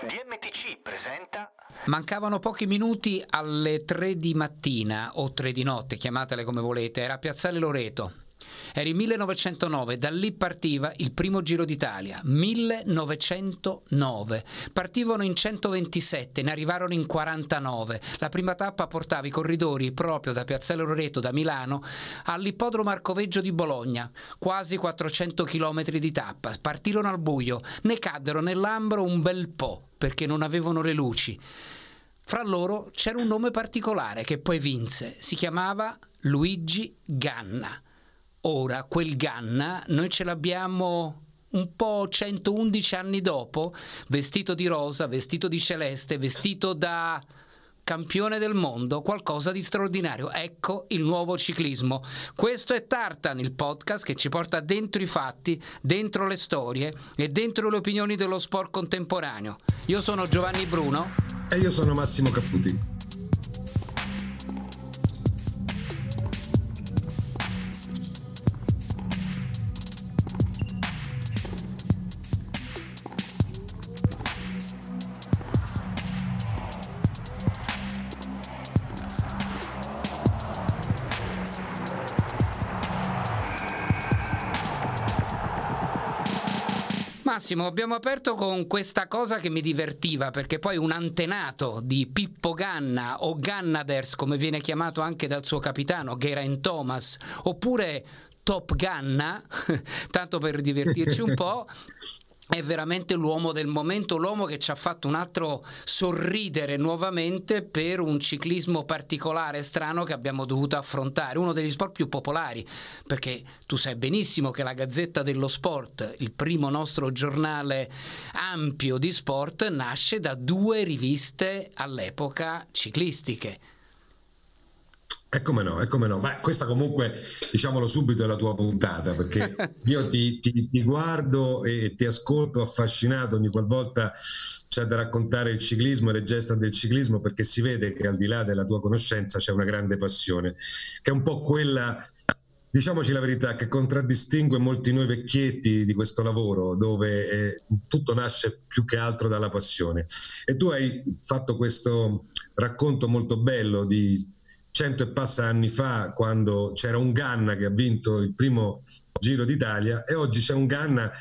DMTC presenta Mancavano pochi minuti alle 3 di mattina o 3 di notte, chiamatele come volete, era a Piazzale Loreto. Era il 1909, da lì partiva il primo Giro d'Italia. 1909. Partivano in 127, ne arrivarono in 49. La prima tappa portava i corridori proprio da Piazzale Loreto, da Milano, all'ippodromo Arcoveggio di Bologna. Quasi 400 km di tappa. Partirono al buio, ne caddero nell'ambro un bel po', perché non avevano le luci. Fra loro c'era un nome particolare che poi vinse, si chiamava Luigi Ganna. Ora quel Ganna noi ce l'abbiamo un po' 111 anni dopo, vestito di rosa, vestito di celeste, vestito da campione del mondo, qualcosa di straordinario. Ecco il nuovo ciclismo. Questo è Tartan, il podcast che ci porta dentro i fatti, dentro le storie e dentro le opinioni dello sport contemporaneo. Io sono Giovanni Bruno. E io sono Massimo Caputi. Massimo, abbiamo aperto con questa cosa che mi divertiva perché poi un antenato di Pippo Ganna o Gannaders, come viene chiamato anche dal suo capitano Geraint Thomas, oppure Top Ganna, tanto per divertirci un po', è veramente l'uomo del momento, l'uomo che ci ha fatto un altro sorridere nuovamente per un ciclismo particolare, strano che abbiamo dovuto affrontare, uno degli sport più popolari, perché tu sai benissimo che la Gazzetta dello Sport, il primo nostro giornale ampio di sport, nasce da due riviste all'epoca ciclistiche e come no, e come no. Ma questa comunque, diciamolo subito, è la tua puntata, perché io ti, ti, ti guardo e ti ascolto affascinato ogni qualvolta c'è da raccontare il ciclismo e le gesta del ciclismo, perché si vede che al di là della tua conoscenza c'è una grande passione, che è un po' quella diciamoci la verità, che contraddistingue molti noi vecchietti di questo lavoro, dove eh, tutto nasce più che altro dalla passione. E tu hai fatto questo racconto molto bello di cento e passa anni fa, quando c'era un Ganna che ha vinto il primo Giro d'Italia, e oggi c'è un Ganna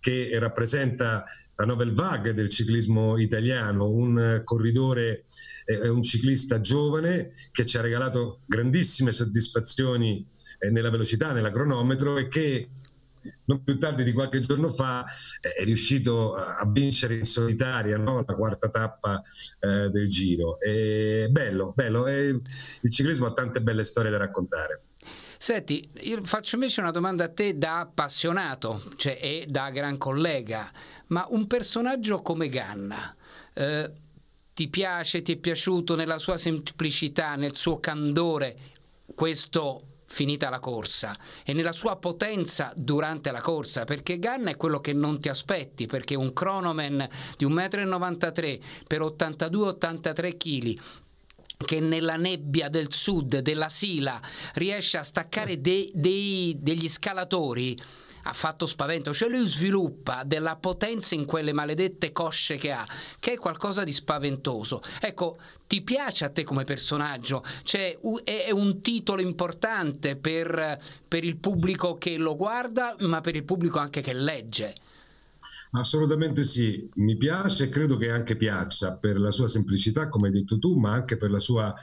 che rappresenta la novel vague del ciclismo italiano, un corridore e un ciclista giovane che ci ha regalato grandissime soddisfazioni eh, nella velocità, nella cronometro e che non più tardi di qualche giorno fa eh, è riuscito a vincere in solitaria no? la quarta tappa eh, del giro. E bello, bello, e il ciclismo ha tante belle storie da raccontare. Senti, io faccio invece una domanda a te da appassionato, cioè e da gran collega, ma un personaggio come Ganna, eh, ti piace, ti è piaciuto nella sua semplicità, nel suo candore, questo finita la corsa e nella sua potenza durante la corsa perché Ganna è quello che non ti aspetti perché un cronoman di 1,93 m per 82-83 kg che nella nebbia del sud della Sila riesce a staccare dei, dei, degli scalatori ha fatto spavento, cioè lui sviluppa della potenza in quelle maledette cosce che ha, che è qualcosa di spaventoso. Ecco, ti piace a te come personaggio? Cioè, è un titolo importante per, per il pubblico che lo guarda, ma per il pubblico anche che legge. Assolutamente sì, mi piace e credo che anche piaccia per la sua semplicità, come hai detto tu, ma anche per la sua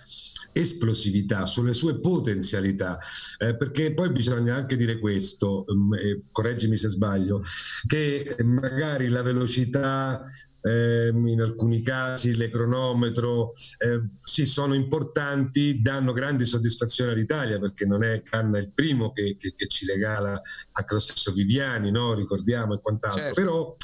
esplosività, sulle sue potenzialità, eh, perché poi bisogna anche dire questo, eh, correggimi se sbaglio, che magari la velocità eh, in alcuni casi le cronometro, eh, sì, sono importanti, danno grandi soddisfazioni all'Italia perché non è Canna il primo che, che, che ci regala anche lo stesso Viviani, no? ricordiamo e quant'altro, certo. però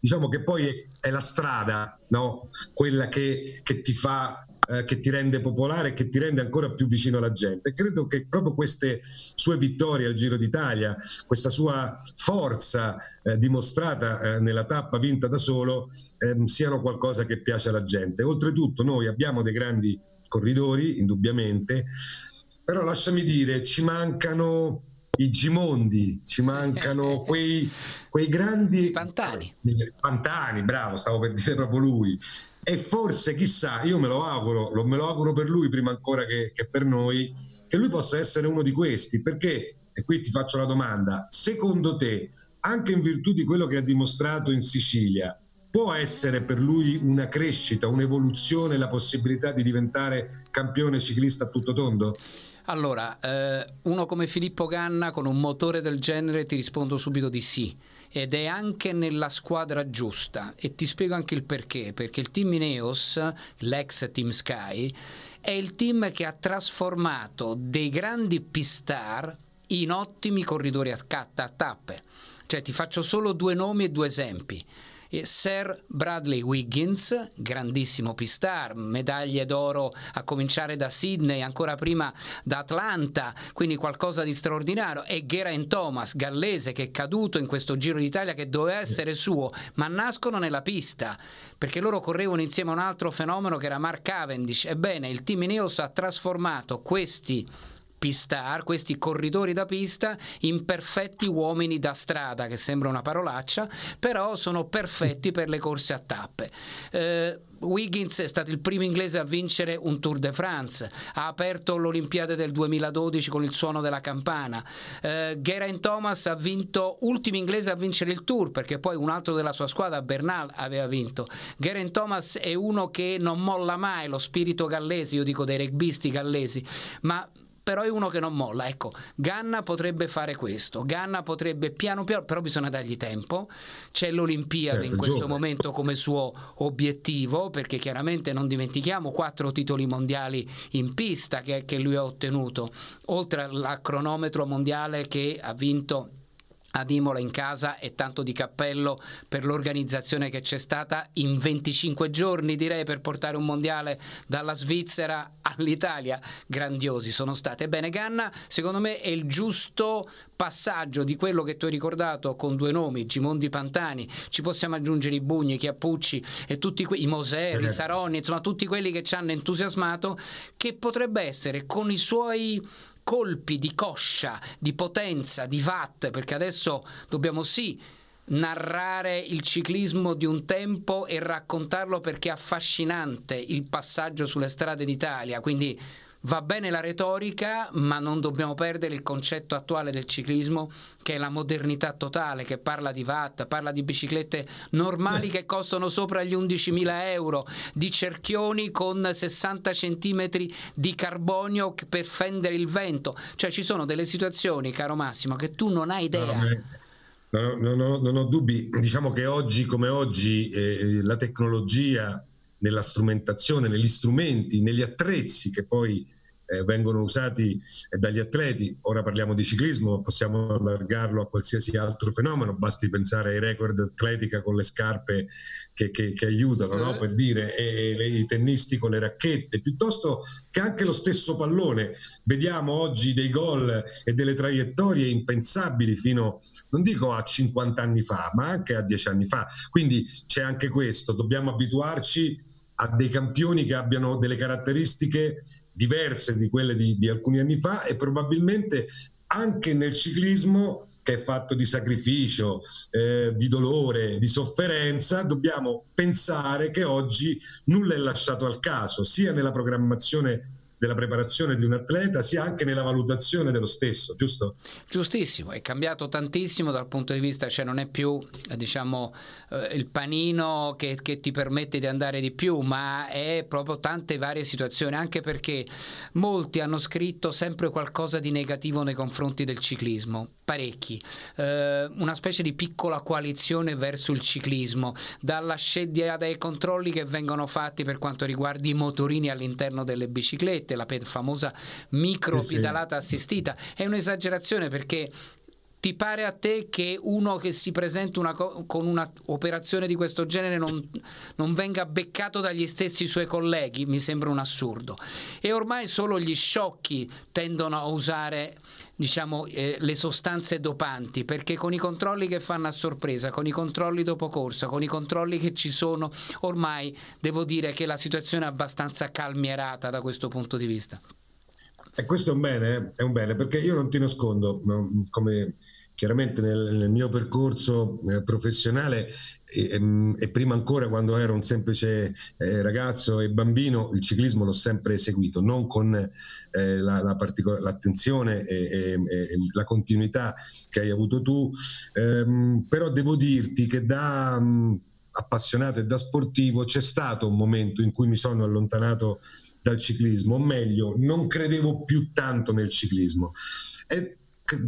diciamo che poi è, è la strada, no? quella che, che ti fa eh, che ti rende popolare che ti rende ancora più vicino alla gente. Credo che proprio queste sue vittorie al Giro d'Italia, questa sua forza eh, dimostrata eh, nella tappa vinta da solo, ehm, siano qualcosa che piace alla gente. Oltretutto noi abbiamo dei grandi corridori, indubbiamente, però lasciami dire, ci mancano i Gimondi, ci mancano quei, quei grandi Pantani. Pantani, bravo, stavo per dire proprio lui. E forse, chissà, io me lo auguro, lo, me lo auguro per lui prima ancora che, che per noi, che lui possa essere uno di questi, perché, e qui ti faccio la domanda, secondo te, anche in virtù di quello che ha dimostrato in Sicilia, può essere per lui una crescita, un'evoluzione, la possibilità di diventare campione ciclista a tutto tondo? Allora, eh, uno come Filippo Ganna con un motore del genere ti rispondo subito di sì ed è anche nella squadra giusta e ti spiego anche il perché, perché il team Ineos, l'ex Team Sky, è il team che ha trasformato dei grandi pistar in ottimi corridori a, a tappe. Cioè ti faccio solo due nomi e due esempi. Sir Bradley Wiggins, grandissimo pistar, medaglie d'oro a cominciare da Sydney, ancora prima da Atlanta, quindi qualcosa di straordinario, e Geraint Thomas, gallese, che è caduto in questo Giro d'Italia che doveva essere suo, ma nascono nella pista, perché loro correvano insieme a un altro fenomeno che era Mark Cavendish. Ebbene, il team Ineos ha trasformato questi pistar, questi corridori da pista, in perfetti uomini da strada, che sembra una parolaccia, però sono perfetti per le corse a tappe. Eh, Wiggins è stato il primo inglese a vincere un Tour de France, ha aperto l'Olimpiade del 2012 con il suono della campana. Eh, Geraint Thomas ha vinto, ultimo inglese a vincere il Tour, perché poi un altro della sua squadra, Bernal, aveva vinto. Geraint Thomas è uno che non molla mai lo spirito gallese, io dico dei rugbisti gallesi, ma però è uno che non molla. Ecco, Ganna potrebbe fare questo, Ganna potrebbe piano piano, però bisogna dargli tempo. C'è l'Olimpiade certo, in questo giovane. momento come suo obiettivo, perché chiaramente non dimentichiamo quattro titoli mondiali in pista che, che lui ha ottenuto, oltre al cronometro mondiale che ha vinto ad Imola in casa e tanto di cappello per l'organizzazione che c'è stata in 25 giorni direi per portare un mondiale dalla Svizzera all'Italia. Grandiosi sono state. Ebbene Ganna secondo me è il giusto passaggio di quello che tu hai ricordato con due nomi Gimondi Pantani ci possiamo aggiungere i Bugni, i Chiappucci e tutti que- i Moseri, i Saronni insomma tutti quelli che ci hanno entusiasmato che potrebbe essere con i suoi colpi di coscia, di potenza, di watt, perché adesso dobbiamo sì narrare il ciclismo di un tempo e raccontarlo perché è affascinante il passaggio sulle strade d'Italia, quindi Va bene la retorica, ma non dobbiamo perdere il concetto attuale del ciclismo, che è la modernità totale, che parla di watt, parla di biciclette normali che costano sopra gli 11.000 euro, di cerchioni con 60 centimetri di carbonio per fendere il vento. Cioè ci sono delle situazioni, caro Massimo, che tu non hai idea. No, no, no, non ho dubbi. Diciamo che oggi come oggi eh, la tecnologia nella strumentazione, negli strumenti, negli attrezzi che poi eh, vengono usati eh, dagli atleti. Ora parliamo di ciclismo, possiamo allargarlo a qualsiasi altro fenomeno, basti pensare ai record atletica con le scarpe che, che, che aiutano, no? per dire, e, e, i tennisti con le racchette, piuttosto che anche lo stesso pallone. Vediamo oggi dei gol e delle traiettorie impensabili fino, non dico a 50 anni fa, ma anche a 10 anni fa. Quindi c'è anche questo, dobbiamo abituarci a dei campioni che abbiano delle caratteristiche diverse di quelle di, di alcuni anni fa e probabilmente anche nel ciclismo che è fatto di sacrificio, eh, di dolore, di sofferenza, dobbiamo pensare che oggi nulla è lasciato al caso, sia nella programmazione della preparazione di un atleta sia anche nella valutazione dello stesso, giusto? Giustissimo, è cambiato tantissimo dal punto di vista, cioè non è più diciamo eh, il panino che, che ti permette di andare di più, ma è proprio tante varie situazioni, anche perché molti hanno scritto sempre qualcosa di negativo nei confronti del ciclismo, parecchi, eh, una specie di piccola coalizione verso il ciclismo, dalla scedia dai controlli che vengono fatti per quanto riguarda i motorini all'interno delle biciclette, la famosa micro pedalata sì, sì. assistita, è un'esagerazione perché ti pare a te che uno che si presenta una con un'operazione di questo genere non, non, venga beccato dagli stessi suoi colleghi? Mi sembra un assurdo. E ormai solo gli sciocchi tendono a usare diciamo, eh, le sostanze dopanti, perché con i controlli che fanno a sorpresa, con i controlli dopo corsa, con i controlli che ci sono, ormai devo dire che la situazione è abbastanza calmierata da questo punto di vista. E questo è un bene, è un bene, perché io non ti nascondo, come chiaramente nel, nel mio percorso eh, professionale e, e, prima ancora quando ero un semplice eh, ragazzo e bambino il ciclismo l'ho sempre seguito, non con eh, la, la particol- l'attenzione e, e, e, la continuità che hai avuto tu, ehm, però devo dirti che da... Mh, appassionato e da sportivo c'è stato un momento in cui mi sono allontanato dal ciclismo, o meglio, non credevo più tanto nel ciclismo. E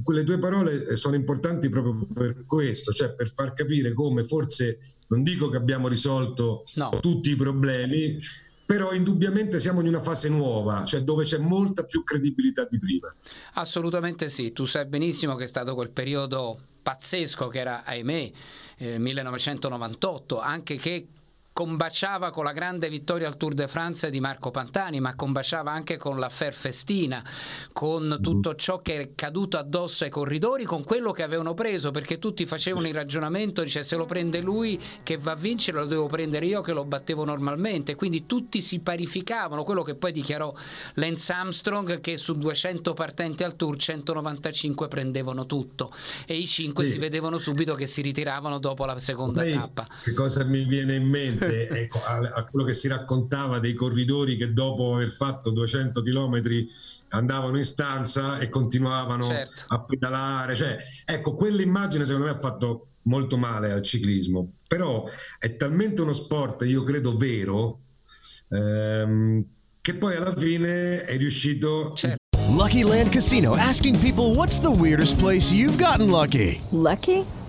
quelle due parole eh, sono importanti proprio per questo, cioè per far capire come forse, non dico che abbiamo risolto no. tutti i problemi, però indubbiamente siamo in una fase nuova, cioè dove c'è molta più credibilità di prima. Assolutamente sì, tu sai benissimo che è stato quel periodo pazzesco che era, ahimè, eh, 1998, anche che combaciava con la grande vittoria al Tour de France di Marco Pantani, ma combaciava anche con la Festina, con tutto ciò che è caduto addosso ai corridori, con quello che avevano preso, perché tutti facevano il ragionamento, dice se lo prende lui che va a vincere lo devo prendere io che lo battevo normalmente, quindi tutti si parificavano, quello che poi dichiarò Lance Armstrong che su 200 partenti al Tour 195 prendevano tutto e i 5 sì. si vedevano subito che si ritiravano dopo la seconda Sai tappa. Che cosa mi viene in mente? Ecco, a, a, quello che si raccontava dei corridori che dopo aver fatto 200 km andavano in stanza e continuavano certo. a pedalare. Cioè, ecco, quell'immagine secondo me ha fatto molto male al ciclismo, però è talmente uno sport, io credo, vero, ehm, che poi alla fine è riuscito... Certo. Lucky Land Casino, asking people what's the weirdest place you've gotten lucky? Lucky?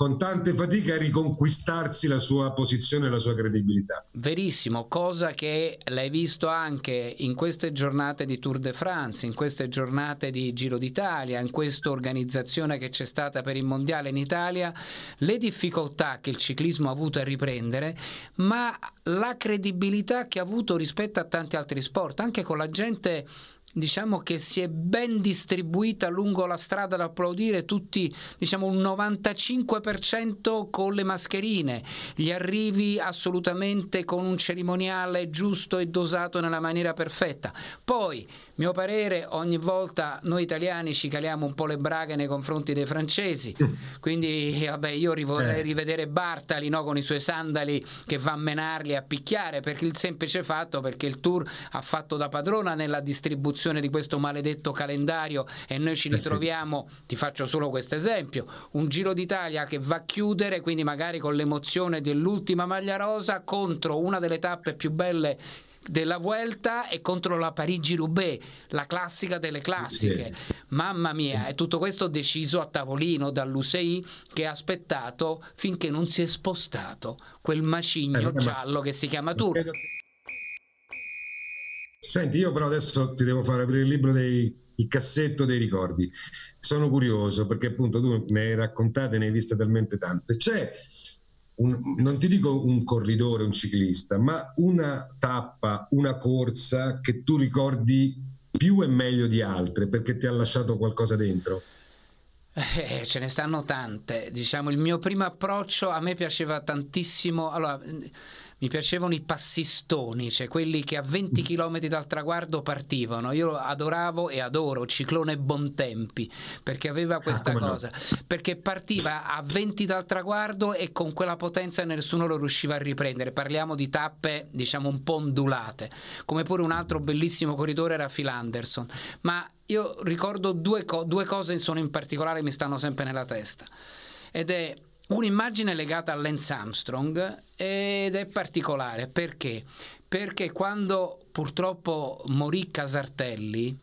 con tante fatiche a riconquistarsi la sua posizione e la sua credibilità. Verissimo, cosa che l'hai visto anche in queste giornate di Tour de France, in queste giornate di Giro d'Italia, in questa organizzazione che c'è stata per il Mondiale in Italia, le difficoltà che il ciclismo ha avuto a riprendere, ma la credibilità che ha avuto rispetto a tanti altri sport, anche con la gente diciamo che si è ben distribuita lungo la strada ad applaudire tutti diciamo un 95% con le mascherine. Gli arrivi assolutamente con un cerimoniale giusto e dosato nella maniera perfetta. Poi mio parere ogni volta noi italiani ci caliamo un po' le braghe nei confronti dei francesi. Quindi vabbè io vorrei eh. rivedere Bartali no, con i suoi sandali che va a menarli a picchiare per il semplice fatto perché il tour ha fatto da padrona nella distribuzione esecuzione di questo maledetto calendario e noi ci ritroviamo, eh sì. ti faccio solo questo esempio, un Giro d'Italia che va a chiudere, quindi magari con l'emozione dell'ultima maglia rosa contro una delle tappe più belle della Vuelta e contro la Parigi-Roubaix, la classica delle classiche. Sì. Mamma mia, è tutto questo deciso a tavolino dall'USEI che ha aspettato finché non si è spostato quel macigno eh, giallo che si chiama Tour. Senti, io però adesso ti devo fare aprire il libro dei il cassetto dei ricordi. Sono curioso perché appunto tu ne hai raccontate, ne hai viste talmente tante. C'è un, non ti dico un corridore, un ciclista, ma una tappa, una corsa che tu ricordi più e meglio di altre perché ti ha lasciato qualcosa dentro? Eh, ce ne stanno tante. Diciamo, il mio primo approccio a me piaceva tantissimo. Allora, mi piacevano i passistoni, cioè quelli che a 20 km dal traguardo partivano. Io adoravo e adoro Ciclone Bontempi perché aveva ah, questa ah, cosa, no. perché partiva a 20 dal traguardo e con quella potenza nessuno lo riusciva a riprendere. Parliamo di tappe, diciamo, un po' ondulate, come pure un altro bellissimo corridore era Phil Anderson. Ma io ricordo due, co- due cose sono in particolare mi stanno sempre nella testa. Ed è un'immagine legata a Lance Armstrong ed è particolare perché? Perché quando purtroppo morì Casartelli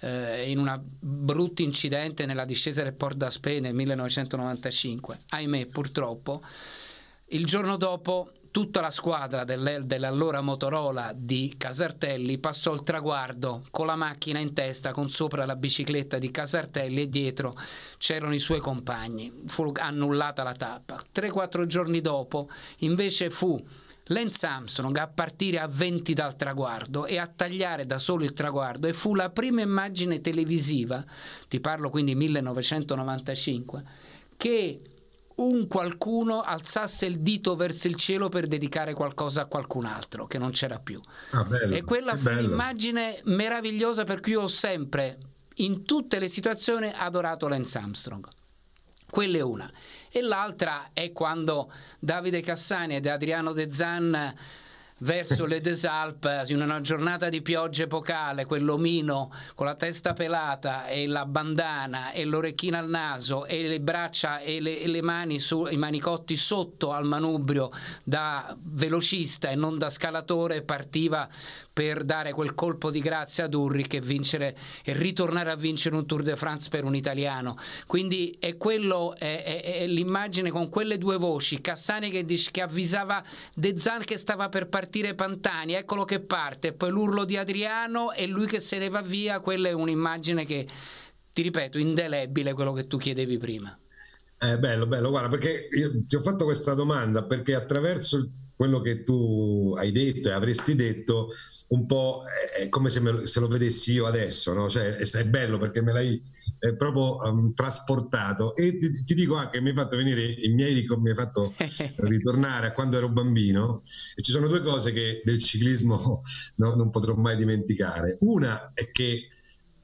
eh, in un brutto incidente nella discesa del Port d'Aspé nel 1995, ahimè purtroppo, il giorno dopo tutta la squadra dell'allora Motorola di Casartelli passò il traguardo con la macchina in testa, con sopra la bicicletta di Casartelli e dietro c'erano i suoi compagni. Fu annullata la tappa. 3-4 giorni dopo invece fu Lance Armstrong a partire a 20 dal traguardo e a tagliare da solo il traguardo e fu la prima immagine televisiva, ti parlo quindi 1995, che un qualcuno alzasse il dito verso il cielo per dedicare qualcosa a qualcun altro che non c'era più. Ah, bello, e quella fu un'immagine meravigliosa per cui ho sempre, in tutte le situazioni, adorato Lance Armstrong. Quella è una. E l'altra è quando Davide Cassani ed Adriano De Zan verso le Desalpes in una giornata di pioggia epocale, quell'omino con la testa pelata e la bandana e l'orecchino al naso e le braccia e le, e le mani su, i manicotti sotto al manubrio da velocista e non da scalatore partiva per dare quel colpo di grazia ad Ulrich e vincere e ritornare a vincere un Tour de France per un italiano. Quindi è quello è, è, è l'immagine con quelle due voci, Cassani che, dice, che avvisava De Zan che stava per partire Pantani, eccolo che parte, poi l'urlo di Adriano e lui che se ne va via, quella è un'immagine che ti ripeto, indelebile quello che tu chiedevi prima. Eh, bello, bello, guarda, perché io ti ho fatto questa domanda perché attraverso il quello che tu hai detto e avresti detto un po' è come se, lo, se lo vedessi io adesso, no? cioè, è, bello perché me l'hai eh, proprio um, trasportato e ti, ti, dico anche mi hai fatto venire i miei mi hai fatto ritornare a quando ero bambino e ci sono due cose che del ciclismo no, non potrò mai dimenticare. Una è che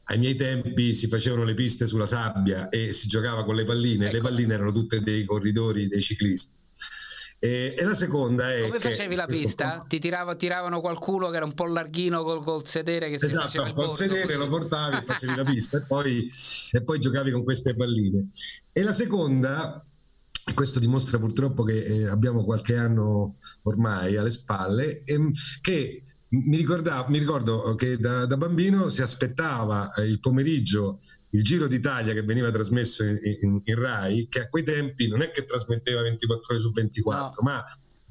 ai miei tempi si facevano le piste sulla sabbia e si giocava con le palline, ecco. le palline erano tutte dei corridori, dei ciclisti e, e la seconda è. Come facevi la pista? Qua... Ti tirava, tiravano qualcuno che era un po' larghino col, col sedere che si esatto, faceva col sedere così. lo portavi e facevi la pista e poi, e poi giocavi con queste palline. E la seconda questo dimostra purtroppo che eh, abbiamo qualche anno ormai alle spalle, ehm, che mi, mi, ricordo che da, da, bambino si aspettava eh, il pomeriggio il Giro d'Italia che veniva trasmesso in, in, in, Rai, che a quei tempi non è che trasmetteva 24 ore su 24, no. ma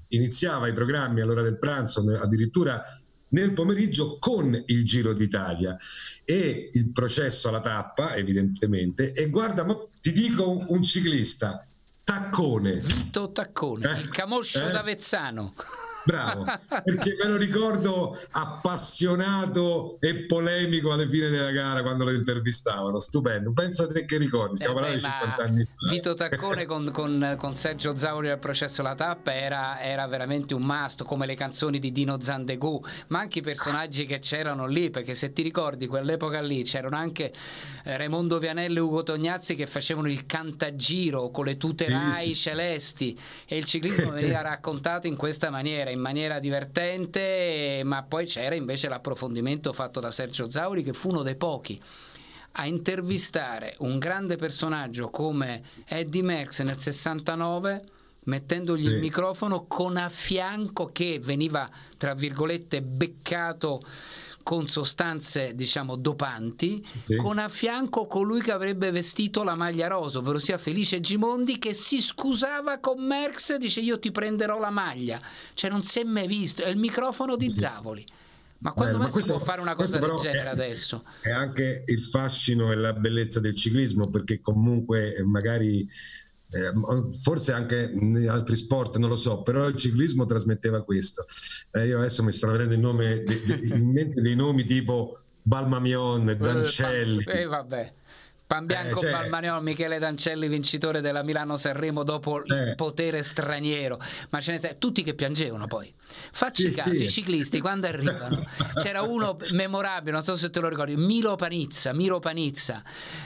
iniziava i programmi all'ora del pranzo, addirittura nel pomeriggio con il Giro d'Italia e il processo alla tappa, evidentemente. E guarda, ti dico un ciclista, Taccone. Vito Taccone, eh? il camoscio eh? d'Avezzano. Bravo, perché me lo ricordo appassionato e polemico alla fine della gara quando lo intervistavano. Stupendo. Pensa te che ricordi, stiamo eh parlando di 50 anni fa. Vito Taccone con, con, con, Sergio Zauri al processo La Tappa era, era, veramente un must, come le canzoni di Dino Zandegu, ma anche i personaggi che c'erano lì, perché se ti ricordi quell'epoca lì c'erano anche eh, Raimondo Vianello e Ugo Tognazzi che facevano il cantagiro con le tute rai sì, sì. celesti e il ciclismo veniva raccontato in questa maniera in maniera divertente, ma poi c'era invece l'approfondimento fatto da Sergio Zauri che fu uno dei pochi a intervistare un grande personaggio come Eddie Merckx nel 69 mettendogli sì. il microfono con a fianco che veniva tra virgolette beccato con sostanze diciamo dopanti, sì. con a fianco colui che avrebbe vestito la maglia rosa, ovvero sia Felice Gimondi che si scusava con Merckx, dice io ti prenderò la maglia, cioè non si è mai visto, è il microfono di sì. Zavoli. Ma quando Beh, mai si può fare una cosa del genere è, adesso? È anche il fascino e la bellezza del ciclismo, perché comunque magari eh, forse anche in altri sport, non lo so, però il ciclismo trasmetteva questo. Eh, io adesso mi sto in, nome, de, de, in mente dei nomi tipo Balmamion, Dancelli. Eh, vabbè. Panbianco Eh, cioè- Balmaniolo, Michele Dancelli, vincitore della Milano Sanremo dopo il Eh. potere straniero, ma ce ne sta tutti che piangevano poi. Facci Sì, caso, sì. i ciclisti quando arrivano, c'era uno memorabile, non so se te lo ricordi, Milo Panizza, Miro Panizza,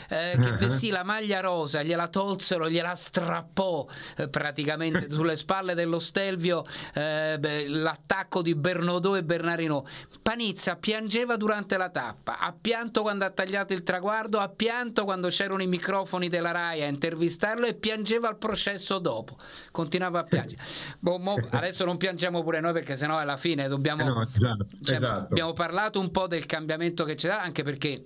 eh, che Ah. vestì la maglia rosa, gliela tolsero, gliela strappò eh, praticamente sulle spalle dello Stelvio eh, beh, l'attacco di Bernodò e Bernardino. Panizza piangeva durante la tappa, ha pianto quando ha tagliato il traguardo, ha pianto quando c'erano i microfoni della RAI a intervistarlo e piangeva al processo dopo. Continuava a piangere. Boh, mo- adesso non piangiamo pure noi perché sennò alla fine dobbiamo... Eh no, esatto, Cioè, esatto. Abbiamo parlato un po' del cambiamento che c'è, anche perché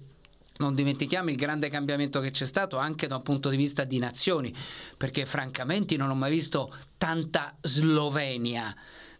non dimentichiamo il grande cambiamento che c'è stato anche da un punto di vista di nazioni, perché francamente non ho mai visto tanta Slovenia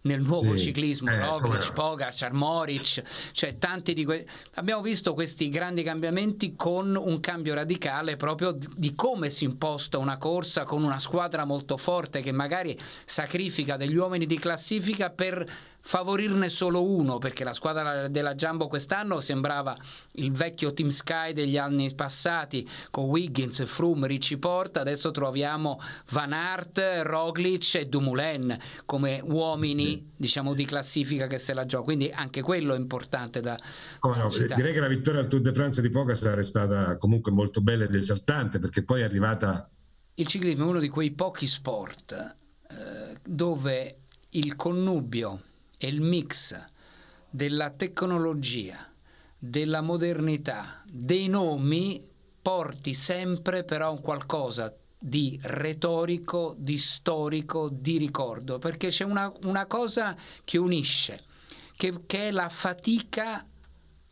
nel nuovo Sì, ciclismo, eh, Roglic. Pogacar, Moric, cioè tanti di que- abbiamo visto questi grandi cambiamenti con un cambio radicale proprio di come si imposta una corsa con una squadra molto forte che magari sacrifica degli uomini di classifica per favorirne solo uno, perché la squadra della Jumbo quest'anno sembrava il vecchio Team Sky degli anni passati con Wiggins, Froome, Ricci Porta, adesso troviamo Van Aert, Roglic e Dumoulin come uomini diciamo di classifica che se la gioca, quindi anche quello è importante da, da no, direi che la vittoria al Tour de France di Pogacar è stata comunque molto bella ed esaltante perché poi è arrivata Il ciclismo è uno di quei pochi sport eh, dove il connubio e il mix della tecnologia, della modernità, dei nomi porti sempre però un qualcosa di retorico, di storico, di ricordo, perché c'è una, una cosa che unisce, che, che è la fatica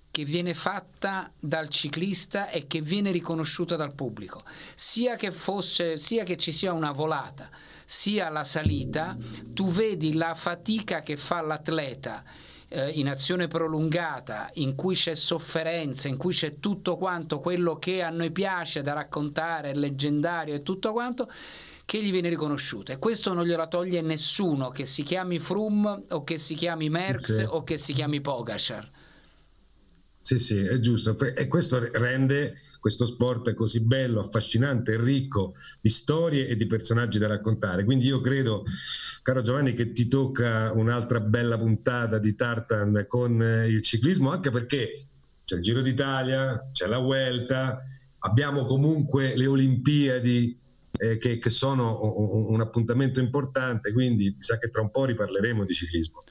che viene fatta dal ciclista e che viene riconosciuta dal pubblico, sia che, fosse, sia che ci sia una volata, sia la salita, tu vedi la fatica che fa l'atleta eh, in azione prolungata, in cui c'è sofferenza, in cui c'è tutto quanto quello che a noi piace da raccontare, è leggendario e tutto quanto, che gli viene riconosciuto. E questo non glielo toglie nessuno, che si chiami Froome o che si chiami Merckx Sì. o che si chiami Pogacar. Sì, sì, è giusto. E questo rende questo sport così bello, affascinante e ricco di storie e di personaggi da raccontare. Quindi io credo, caro Giovanni, che ti tocca un'altra bella puntata di Tartan con eh, il ciclismo, anche perché c'è il Giro d'Italia, c'è la Vuelta, abbiamo comunque le Olimpiadi eh, che, che sono un, un appuntamento importante, quindi mi sa che tra un po' riparleremo di ciclismo.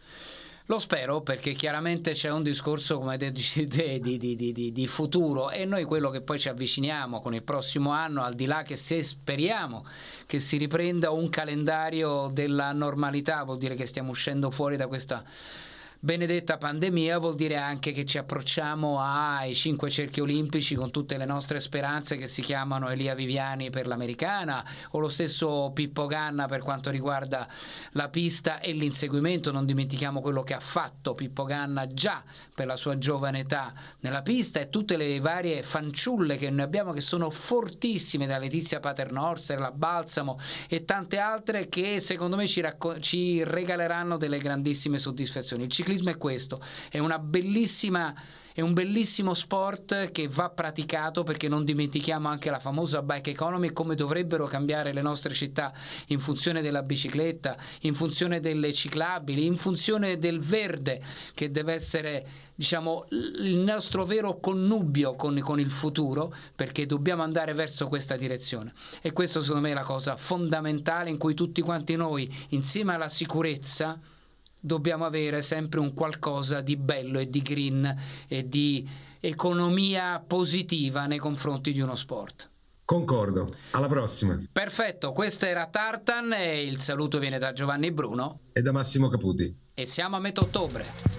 Lo spero perché chiaramente c'è un discorso, come dici te, di, di, di, di, futuro e noi quello che poi ci avviciniamo con il prossimo anno, al di là che se speriamo che si riprenda un calendario della normalità, vuol dire che stiamo uscendo fuori da questa benedetta pandemia vuol dire anche che ci approcciamo ai cinque cerchi olimpici con tutte le nostre speranze che si chiamano Elia Viviani per l'americana o lo stesso Pippo Ganna per quanto riguarda la pista e l'inseguimento. Non dimentichiamo quello che ha fatto Pippo Ganna già per la sua giovane età nella pista e tutte le varie fanciulle che noi abbiamo che sono fortissime da Letizia Paternoster, la Balsamo e tante altre che secondo me ci, racco- ci regaleranno delle grandissime soddisfazioni. Il ciclismo è questo, è una bellissima è un bellissimo sport che va praticato perché non dimentichiamo anche la famosa bike economy e come dovrebbero cambiare le nostre città in funzione della bicicletta, in funzione delle ciclabili, in funzione del verde che deve essere diciamo il nostro vero connubio con, con il futuro perché dobbiamo andare verso questa direzione. E questo secondo me è la cosa fondamentale in cui tutti quanti noi insieme alla sicurezza dobbiamo avere sempre un qualcosa di bello e di green e di economia positiva nei confronti di uno sport. Concordo, alla prossima. Perfetto, questa era Tartan e il saluto viene da Giovanni Bruno E da Massimo Caputi. e siamo a metà ottobre.